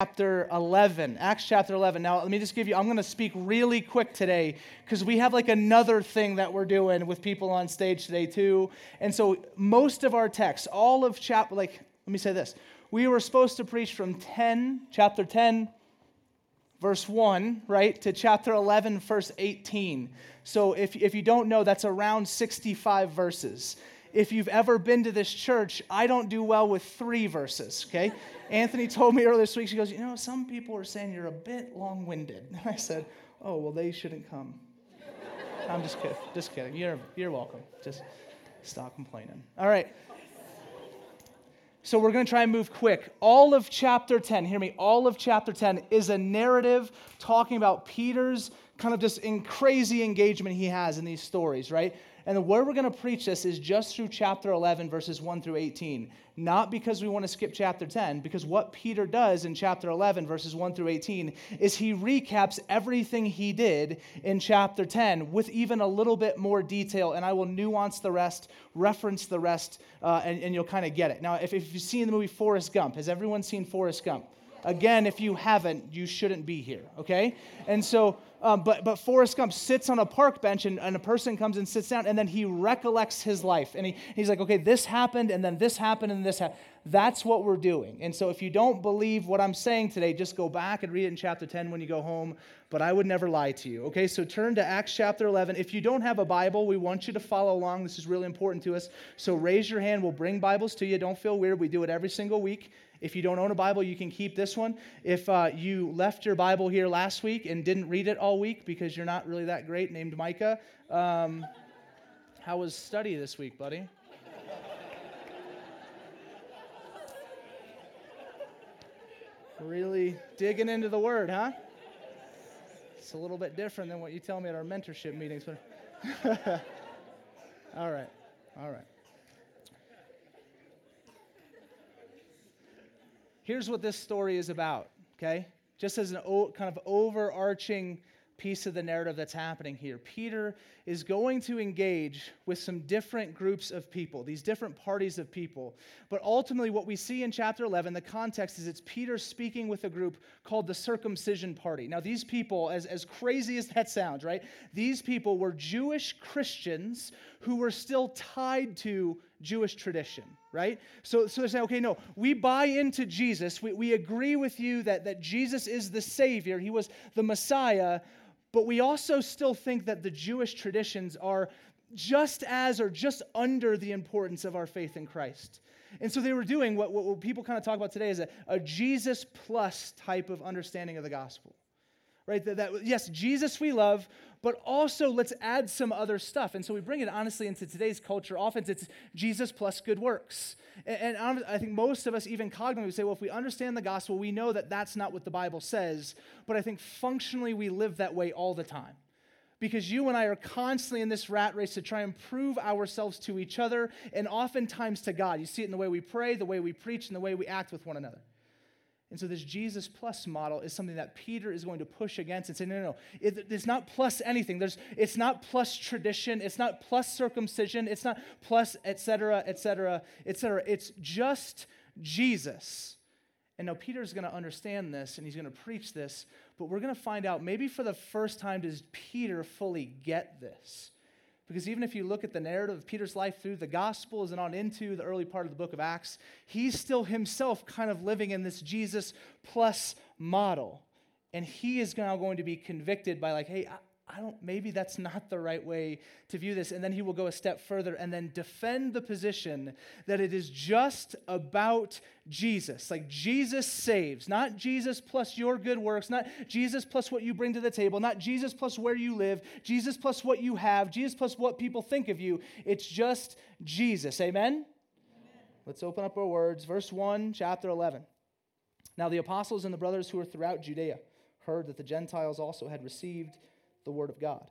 chapter 11. Acts chapter 11. Now, let me just give you, I'm going to speak really quick today because we have like another thing that we're doing with people on stage today, too. And so, most of our text, all of chapter, like, let me say this. We were supposed to preach from 10, chapter 10, verse 1, right, to chapter 11, verse 18. So, if, if you don't know, that's around 65 verses if you've ever been to this church, I don't do well with three verses, okay? Anthony told me earlier this week, she goes, You know, some people are saying you're a bit long winded. And I said, Oh, well, they shouldn't come. I'm just kidding. Just kidding. You're, you're welcome. Just stop complaining. All right. So we're going to try and move quick. All of chapter 10, hear me, all of chapter 10 is a narrative talking about Peter's kind of just in crazy engagement he has in these stories, right? And where we're going to preach this is just through chapter 11, verses 1 through 18. Not because we want to skip chapter 10, because what Peter does in chapter 11, verses 1 through 18, is he recaps everything he did in chapter 10 with even a little bit more detail. And I will nuance the rest, reference the rest, uh, and, and you'll kind of get it. Now, if, if you've seen the movie Forrest Gump, has everyone seen Forrest Gump? Again, if you haven't, you shouldn't be here, okay? And so, um, but, but Forrest Gump sits on a park bench and, and a person comes and sits down and then he recollects his life. And he, he's like, okay, this happened and then this happened and this happened. That's what we're doing. And so if you don't believe what I'm saying today, just go back and read it in chapter 10 when you go home. But I would never lie to you. Okay, so turn to Acts chapter 11. If you don't have a Bible, we want you to follow along. This is really important to us. So raise your hand. We'll bring Bibles to you. Don't feel weird. We do it every single week. If you don't own a Bible, you can keep this one. If uh, you left your Bible here last week and didn't read it all week because you're not really that great, named Micah, um, how was study this week, buddy? really digging into the Word, huh? It's a little bit different than what you tell me at our mentorship meetings. But all right, all right. Here's what this story is about, okay? Just as an o- kind of overarching piece of the narrative that's happening here. Peter is going to engage with some different groups of people, these different parties of people. But ultimately, what we see in chapter 11, the context is it's Peter speaking with a group called the circumcision party. Now, these people, as, as crazy as that sounds, right? These people were Jewish Christians who were still tied to Jewish tradition, right? So, so they're saying, okay, no, we buy into Jesus. We, we agree with you that, that Jesus is the Savior, He was the Messiah, but we also still think that the Jewish traditions are just as or just under the importance of our faith in Christ. And so they were doing what, what people kind of talk about today is a, a Jesus plus type of understanding of the gospel right? That, that, yes, Jesus we love, but also let's add some other stuff. And so we bring it honestly into today's culture. Often it's Jesus plus good works. And, and I think most of us, even cognitively, say, well, if we understand the gospel, we know that that's not what the Bible says. But I think functionally we live that way all the time. Because you and I are constantly in this rat race to try and prove ourselves to each other and oftentimes to God. You see it in the way we pray, the way we preach, and the way we act with one another. And so, this Jesus plus model is something that Peter is going to push against and say, no, no, no. It, it's not plus anything. There's, it's not plus tradition. It's not plus circumcision. It's not plus, et cetera, et cetera, et cetera. It's just Jesus. And now Peter's going to understand this and he's going to preach this, but we're going to find out maybe for the first time does Peter fully get this? Because even if you look at the narrative of Peter's life through the Gospels and on into the early part of the book of Acts, he's still himself kind of living in this Jesus plus model. And he is now going to be convicted by, like, hey, I don't, maybe that's not the right way to view this. And then he will go a step further and then defend the position that it is just about Jesus. Like Jesus saves, not Jesus plus your good works, not Jesus plus what you bring to the table, not Jesus plus where you live, Jesus plus what you have, Jesus plus what people think of you. It's just Jesus. Amen? Amen. Let's open up our words. Verse 1, chapter 11. Now the apostles and the brothers who were throughout Judea heard that the Gentiles also had received the word of God.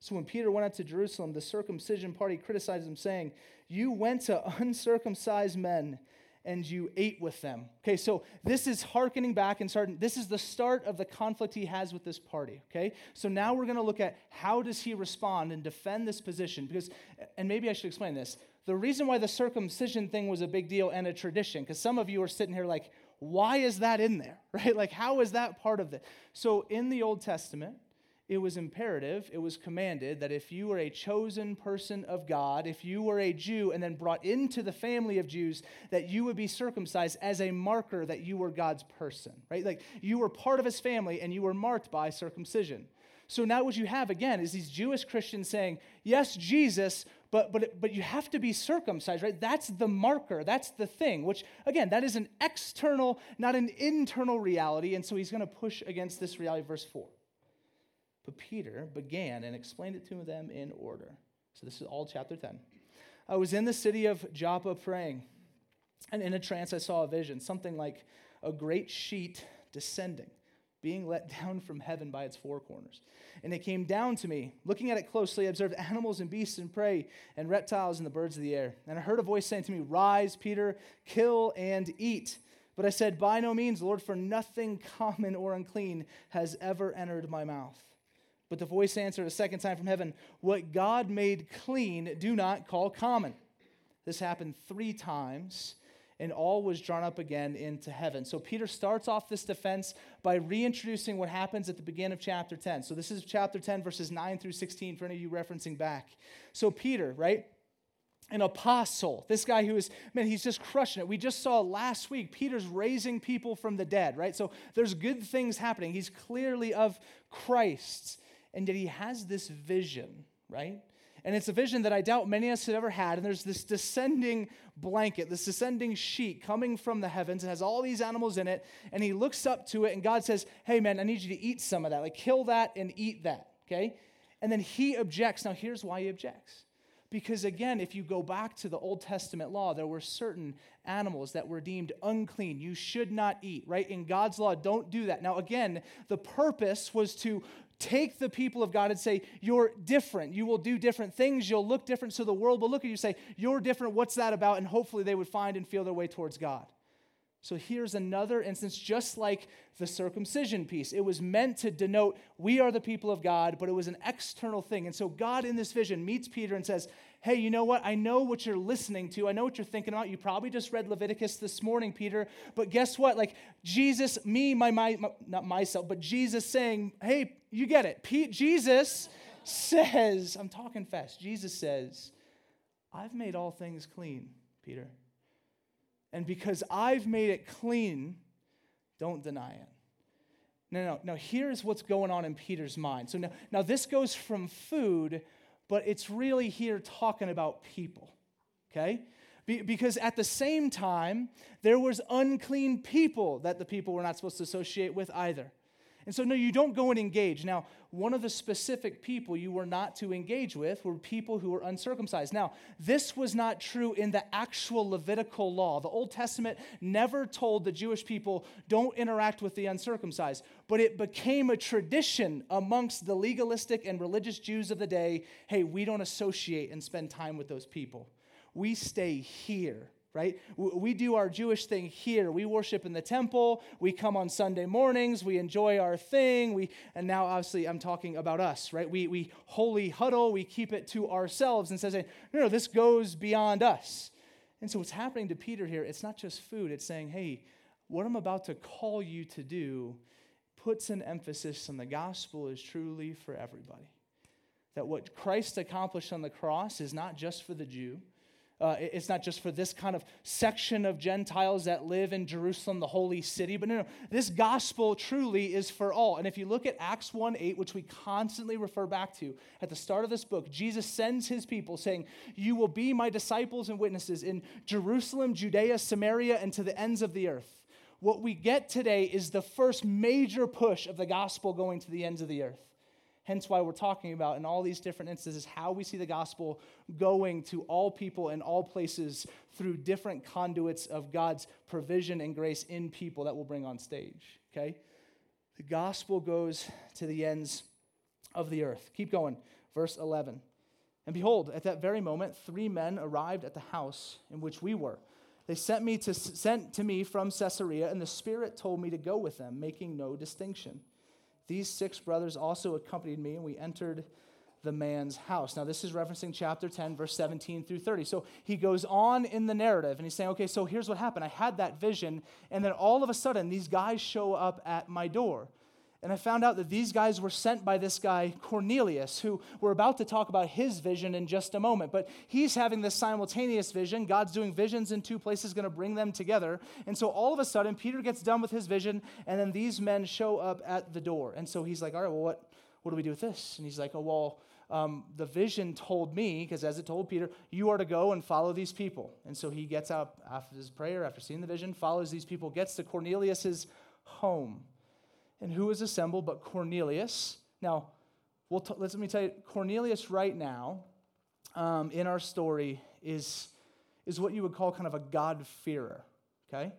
So when Peter went out to Jerusalem, the circumcision party criticized him, saying, You went to uncircumcised men and you ate with them. Okay, so this is hearkening back and starting, this is the start of the conflict he has with this party. Okay, so now we're going to look at how does he respond and defend this position because, and maybe I should explain this. The reason why the circumcision thing was a big deal and a tradition, because some of you are sitting here like, why is that in there, right? Like, how is that part of it? So, in the Old Testament, it was imperative, it was commanded that if you were a chosen person of God, if you were a Jew and then brought into the family of Jews, that you would be circumcised as a marker that you were God's person, right? Like you were part of his family and you were marked by circumcision. So now what you have again is these Jewish Christians saying, yes, Jesus, but, but, but you have to be circumcised, right? That's the marker. That's the thing, which, again, that is an external, not an internal reality. And so he's going to push against this reality, verse 4. But Peter began and explained it to them in order. So this is all chapter 10. I was in the city of Joppa praying, and in a trance I saw a vision, something like a great sheet descending, being let down from heaven by its four corners. And it came down to me. Looking at it closely, I observed animals and beasts and prey, and reptiles and the birds of the air. And I heard a voice saying to me, Rise, Peter, kill and eat. But I said, By no means, Lord, for nothing common or unclean has ever entered my mouth. But the voice answered a second time from heaven, What God made clean, do not call common. This happened three times, and all was drawn up again into heaven. So Peter starts off this defense by reintroducing what happens at the beginning of chapter 10. So this is chapter 10, verses 9 through 16, for any of you referencing back. So Peter, right? An apostle, this guy who is, man, he's just crushing it. We just saw last week, Peter's raising people from the dead, right? So there's good things happening. He's clearly of Christ and yet he has this vision, right? And it's a vision that I doubt many of us have ever had. And there's this descending blanket, this descending sheet coming from the heavens. and has all these animals in it. And he looks up to it, and God says, Hey, man, I need you to eat some of that. Like, kill that and eat that, okay? And then he objects. Now, here's why he objects. Because again, if you go back to the Old Testament law, there were certain animals that were deemed unclean. You should not eat, right? In God's law, don't do that. Now, again, the purpose was to take the people of God and say, You're different. You will do different things. You'll look different. So the world will look at you and say, You're different. What's that about? And hopefully they would find and feel their way towards God. So here's another instance, just like the circumcision piece. It was meant to denote we are the people of God, but it was an external thing. And so God in this vision meets Peter and says, Hey, you know what? I know what you're listening to. I know what you're thinking about. You probably just read Leviticus this morning, Peter. But guess what? Like Jesus, me, my, my, my not myself, but Jesus saying, Hey, you get it. Pete, Jesus says, I'm talking fast. Jesus says, I've made all things clean, Peter. And because I've made it clean, don't deny it. No, no, no. Here's what's going on in Peter's mind. So now, now this goes from food, but it's really here talking about people, okay? Be, because at the same time, there was unclean people that the people were not supposed to associate with either. And so, no, you don't go and engage. Now, one of the specific people you were not to engage with were people who were uncircumcised. Now, this was not true in the actual Levitical law. The Old Testament never told the Jewish people, don't interact with the uncircumcised. But it became a tradition amongst the legalistic and religious Jews of the day hey, we don't associate and spend time with those people. We stay here right? We do our Jewish thing here. We worship in the temple. We come on Sunday mornings. We enjoy our thing. We, and now, obviously, I'm talking about us, right? We, we holy huddle. We keep it to ourselves and says, no, no, this goes beyond us. And so, what's happening to Peter here, it's not just food. It's saying, hey, what I'm about to call you to do puts an emphasis on the gospel is truly for everybody. That what Christ accomplished on the cross is not just for the Jew uh, it's not just for this kind of section of Gentiles that live in Jerusalem, the holy city, but no, no, this gospel truly is for all. And if you look at Acts 1 8, which we constantly refer back to at the start of this book, Jesus sends his people saying, You will be my disciples and witnesses in Jerusalem, Judea, Samaria, and to the ends of the earth. What we get today is the first major push of the gospel going to the ends of the earth. Hence, why we're talking about in all these different instances how we see the gospel going to all people in all places through different conduits of God's provision and grace in people that we'll bring on stage. Okay? The gospel goes to the ends of the earth. Keep going. Verse 11. And behold, at that very moment, three men arrived at the house in which we were. They sent me to sent to me from Caesarea, and the Spirit told me to go with them, making no distinction. These six brothers also accompanied me, and we entered the man's house. Now, this is referencing chapter 10, verse 17 through 30. So he goes on in the narrative and he's saying, okay, so here's what happened. I had that vision, and then all of a sudden, these guys show up at my door. And I found out that these guys were sent by this guy, Cornelius, who we're about to talk about his vision in just a moment. But he's having this simultaneous vision. God's doing visions in two places, going to bring them together. And so all of a sudden, Peter gets done with his vision, and then these men show up at the door. And so he's like, all right, well, what, what do we do with this? And he's like, oh, well, um, the vision told me, because as it told Peter, you are to go and follow these people. And so he gets out after his prayer, after seeing the vision, follows these people, gets to Cornelius's home and who was assembled but Cornelius. Now, we'll t- let me tell you, Cornelius right now um, in our story is, is what you would call kind of a God-fearer, okay?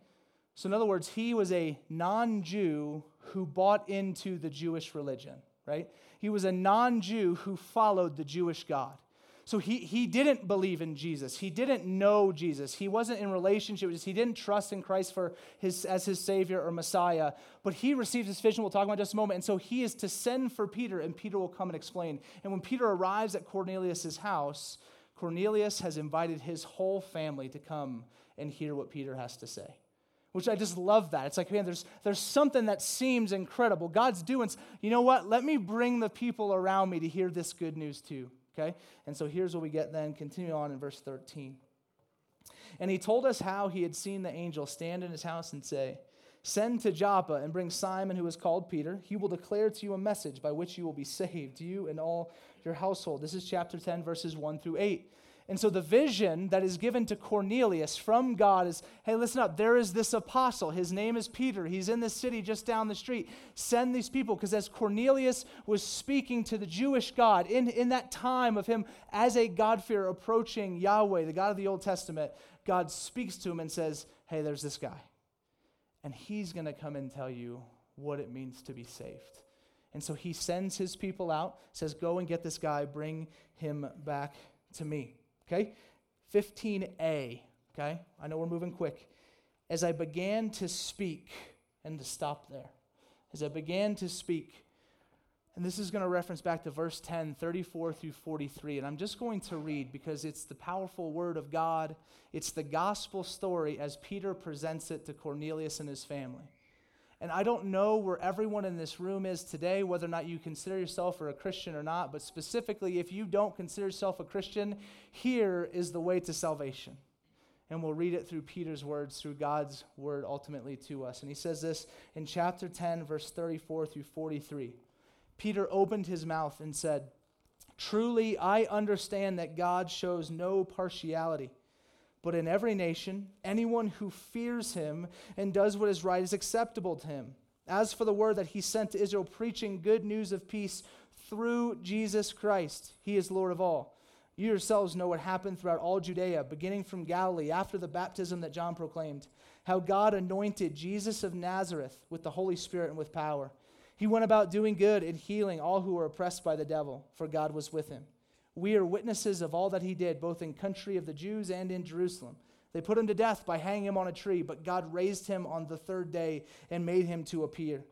So, in other words, he was a non Jew who bought into the Jewish religion, right? He was a non Jew who followed the Jewish God. So he, he didn't believe in Jesus. He didn't know Jesus. He wasn't in relationship with Jesus. He didn't trust in Christ for his, as his Savior or Messiah. But he received his vision. We'll talk about just a moment. And so he is to send for Peter, and Peter will come and explain. And when Peter arrives at Cornelius' house, Cornelius has invited his whole family to come and hear what Peter has to say which I just love that. It's like, man, there's, there's something that seems incredible. God's doing, you know what? Let me bring the people around me to hear this good news too. Okay? And so here's what we get then. Continue on in verse 13. And he told us how he had seen the angel stand in his house and say, Send to Joppa and bring Simon, who is called Peter. He will declare to you a message by which you will be saved, you and all your household. This is chapter 10, verses 1 through 8. And so the vision that is given to Cornelius from God is hey, listen up, there is this apostle. His name is Peter. He's in this city just down the street. Send these people. Because as Cornelius was speaking to the Jewish God in, in that time of him as a God-fearer approaching Yahweh, the God of the Old Testament, God speaks to him and says, hey, there's this guy. And he's going to come and tell you what it means to be saved. And so he sends his people out, says, Go and get this guy, bring him back to me. Okay? 15a. Okay? I know we're moving quick. As I began to speak, and to stop there, as I began to speak, and this is going to reference back to verse 10, 34 through 43. And I'm just going to read because it's the powerful word of God. It's the gospel story as Peter presents it to Cornelius and his family. And I don't know where everyone in this room is today, whether or not you consider yourself a Christian or not, but specifically, if you don't consider yourself a Christian, here is the way to salvation. And we'll read it through Peter's words, through God's word ultimately to us. And he says this in chapter 10, verse 34 through 43. Peter opened his mouth and said, Truly, I understand that God shows no partiality but in every nation, anyone who fears him and does what is right is acceptable to him. As for the word that he sent to Israel, preaching good news of peace through Jesus Christ, he is Lord of all. You yourselves know what happened throughout all Judea, beginning from Galilee after the baptism that John proclaimed, how God anointed Jesus of Nazareth with the Holy Spirit and with power. He went about doing good and healing all who were oppressed by the devil, for God was with him. We are witnesses of all that he did, both in country of the Jews and in Jerusalem. They put him to death by hanging him on a tree, but God raised him on the third day and made him to appear.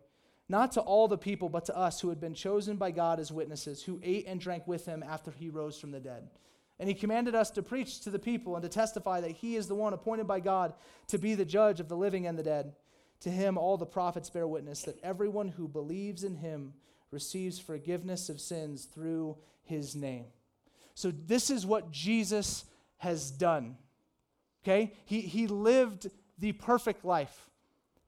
Not to all the people, but to us who had been chosen by God as witnesses, who ate and drank with him after he rose from the dead. And he commanded us to preach to the people and to testify that he is the one appointed by God to be the judge of the living and the dead. To him, all the prophets bear witness that everyone who believes in him receives forgiveness of sins through his name. So, this is what Jesus has done. Okay? He, he lived the perfect life.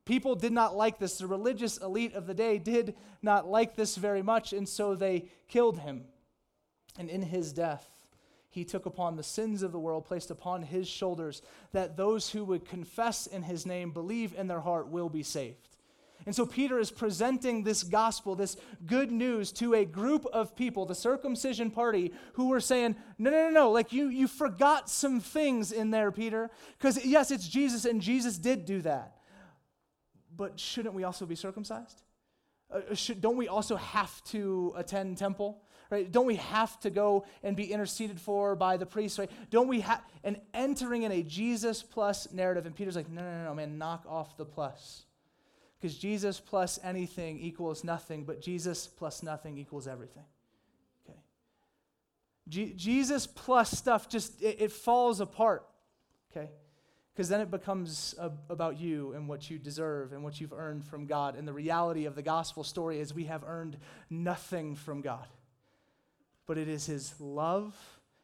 People did not like this. The religious elite of the day did not like this very much, and so they killed him. And in his death, he took upon the sins of the world, placed upon his shoulders, that those who would confess in his name, believe in their heart, will be saved. And so Peter is presenting this gospel, this good news to a group of people, the circumcision party, who were saying, no, no, no, no, like you, you forgot some things in there, Peter. Because yes, it's Jesus, and Jesus did do that. But shouldn't we also be circumcised? Uh, should, don't we also have to attend temple? Right? Don't we have to go and be interceded for by the priest? Right? Don't we have and entering in a Jesus plus narrative? And Peter's like, no, no, no, no, man, knock off the plus. Because Jesus plus anything equals nothing, but Jesus plus nothing equals everything. Okay? Jesus plus stuff just, it, it falls apart, okay? Because then it becomes a, about you and what you deserve and what you've earned from God. And the reality of the gospel story is we have earned nothing from God. But it is His love,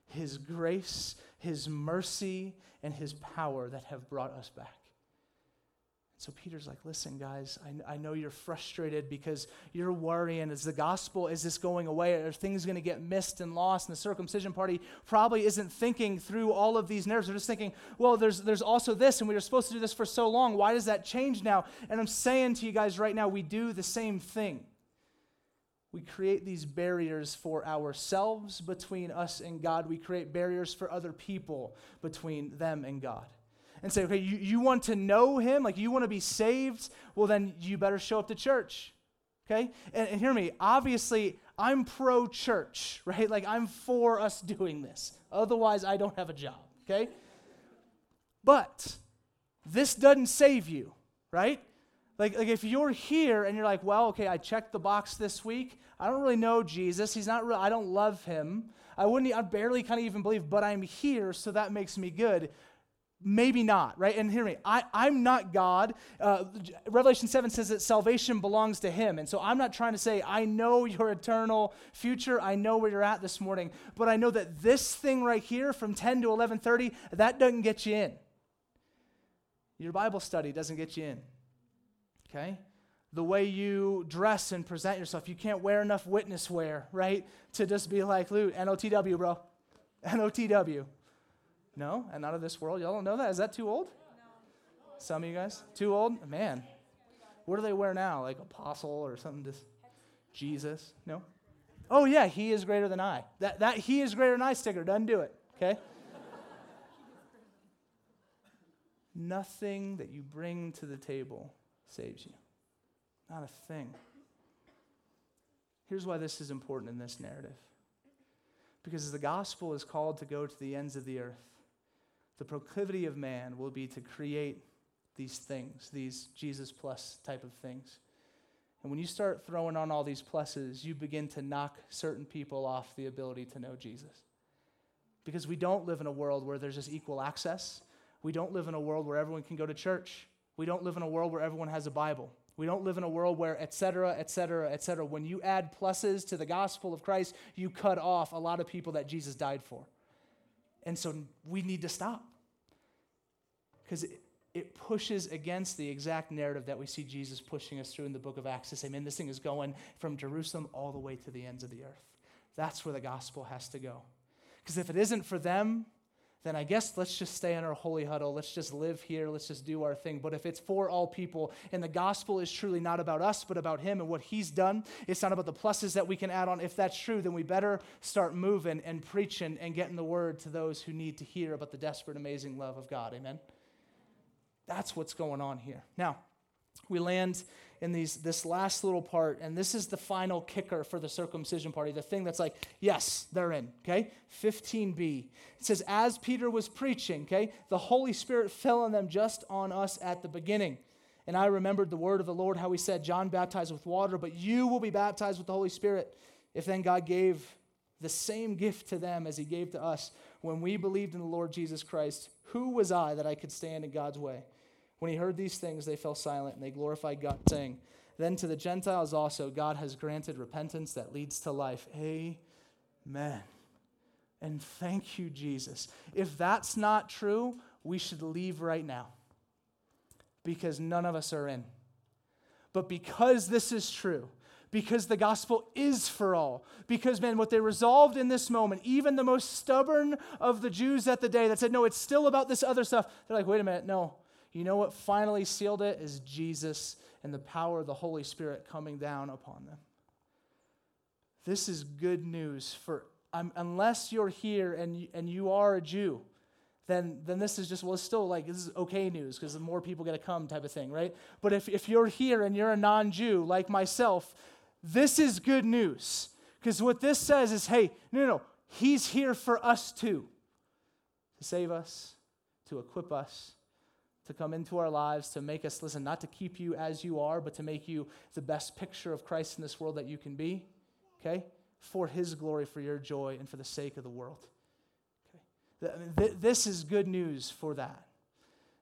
His grace, His mercy, and His power that have brought us back. So Peter's like, listen, guys, I, I know you're frustrated because you're worrying. Is the gospel, is this going away? Are things going to get missed and lost? And the circumcision party probably isn't thinking through all of these nerves. They're just thinking, well, there's, there's also this, and we were supposed to do this for so long. Why does that change now? And I'm saying to you guys right now, we do the same thing. We create these barriers for ourselves between us and God. We create barriers for other people between them and God and say, okay, you, you want to know him, like you want to be saved, well, then you better show up to church. Okay? And, and hear me, obviously, I'm pro church, right? Like I'm for us doing this. Otherwise, I don't have a job. Okay? But this doesn't save you, right? Like, like if you're here and you're like, well, okay, I checked the box this week. I don't really know Jesus. He's not real. I don't love him. I wouldn't. I barely kind of even believe, but I'm here, so that makes me good maybe not, right? And hear me, I, I'm not God. Uh, Revelation 7 says that salvation belongs to Him. And so I'm not trying to say, I know your eternal future. I know where you're at this morning. But I know that this thing right here from 10 to 1130, that doesn't get you in. Your Bible study doesn't get you in, okay? The way you dress and present yourself, you can't wear enough witness wear, right? To just be like, loot NOTW, bro. NOTW. No? And out of this world? Y'all don't know that? Is that too old? Some of you guys? Too old? Man. What do they wear now? Like apostle or something? Just Jesus? No? Oh, yeah, he is greater than I. That, that he is greater than I sticker doesn't do it, okay? Nothing that you bring to the table saves you. Not a thing. Here's why this is important in this narrative. Because the gospel is called to go to the ends of the earth the proclivity of man will be to create these things, these Jesus plus type of things. And when you start throwing on all these pluses, you begin to knock certain people off the ability to know Jesus. Because we don't live in a world where there's just equal access. We don't live in a world where everyone can go to church. We don't live in a world where everyone has a Bible. We don't live in a world where, et cetera, et cetera, et cetera. When you add pluses to the gospel of Christ, you cut off a lot of people that Jesus died for. And so we need to stop because it, it pushes against the exact narrative that we see Jesus pushing us through in the book of Acts to say, man, this thing is going from Jerusalem all the way to the ends of the earth. That's where the gospel has to go. Because if it isn't for them, then I guess let's just stay in our holy huddle. Let's just live here. Let's just do our thing. But if it's for all people and the gospel is truly not about us, but about Him and what He's done, it's not about the pluses that we can add on. If that's true, then we better start moving and preaching and getting the word to those who need to hear about the desperate, amazing love of God. Amen. That's what's going on here. Now, we land in these this last little part and this is the final kicker for the circumcision party the thing that's like yes they're in okay? 15b it says as peter was preaching okay the holy spirit fell on them just on us at the beginning. And i remembered the word of the lord how he said john baptized with water but you will be baptized with the holy spirit. If then god gave the same gift to them as he gave to us when we believed in the lord jesus christ who was i that i could stand in god's way when he heard these things, they fell silent and they glorified God, saying, Then to the Gentiles also, God has granted repentance that leads to life. Amen. And thank you, Jesus. If that's not true, we should leave right now because none of us are in. But because this is true, because the gospel is for all. Because, man, what they resolved in this moment, even the most stubborn of the Jews at the day that said, no, it's still about this other stuff, they're like, wait a minute, no, you know what finally sealed it is Jesus and the power of the Holy Spirit coming down upon them. This is good news for um, unless you're here and, and you are a Jew, then, then this is just, well, it's still like, this is okay news because the more people get to come type of thing, right? But if, if you're here and you're a non Jew like myself, this is good news. Because what this says is, hey, no, no, no, he's here for us too, to save us, to equip us, to come into our lives to make us, listen, not to keep you as you are, but to make you the best picture of Christ in this world that you can be. Okay? for his glory, for your joy, and for the sake of the world. Okay. This is good news for that.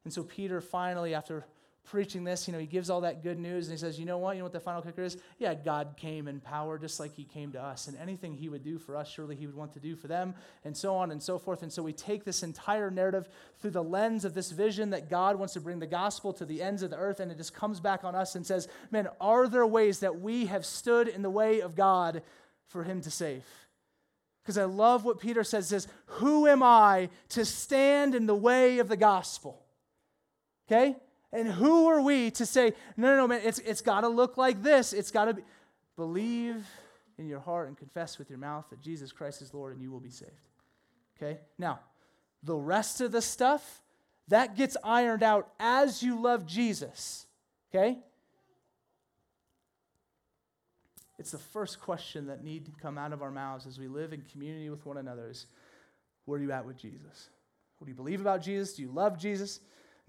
And so Peter finally, after preaching this, you know, he gives all that good news and he says, you know what? You know what the final kicker is? Yeah, God came in power just like he came to us. And anything he would do for us, surely he would want to do for them, and so on and so forth. And so we take this entire narrative through the lens of this vision that God wants to bring the gospel to the ends of the earth. And it just comes back on us and says, man, are there ways that we have stood in the way of God for him to save? Because I love what Peter says, says, Who am I to stand in the way of the gospel? Okay? And who are we to say, no, no, no, man, it's, it's got to look like this. It's got to be. Believe in your heart and confess with your mouth that Jesus Christ is Lord and you will be saved. Okay? Now, the rest of the stuff, that gets ironed out as you love Jesus. Okay? It's the first question that need to come out of our mouths as we live in community with one another is, where are you at with Jesus? What do you believe about Jesus? Do you love Jesus?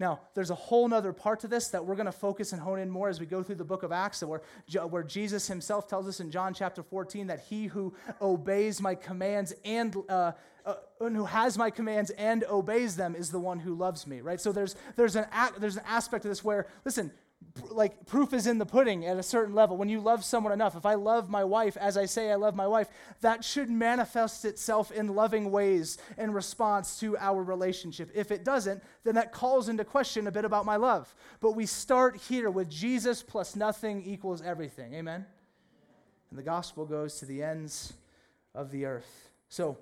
Now, there's a whole other part to this that we're going to focus and hone in more as we go through the book of Acts, where, where Jesus himself tells us in John chapter 14 that he who obeys my commands and uh, uh, who has my commands and obeys them is the one who loves me, right? So there's, there's, an, there's an aspect of this where, listen, like proof is in the pudding at a certain level. When you love someone enough, if I love my wife as I say I love my wife, that should manifest itself in loving ways in response to our relationship. If it doesn't, then that calls into question a bit about my love. But we start here with Jesus plus nothing equals everything. Amen? And the gospel goes to the ends of the earth. So,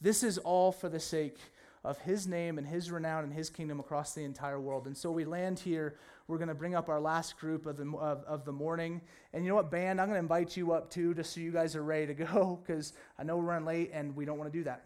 this is all for the sake of his name and his renown and his kingdom across the entire world. And so we land here we're going to bring up our last group of the, of, of the morning. And you know what, band? I'm going to invite you up too, just so you guys are ready to go, because I know we're running late and we don't want to do that.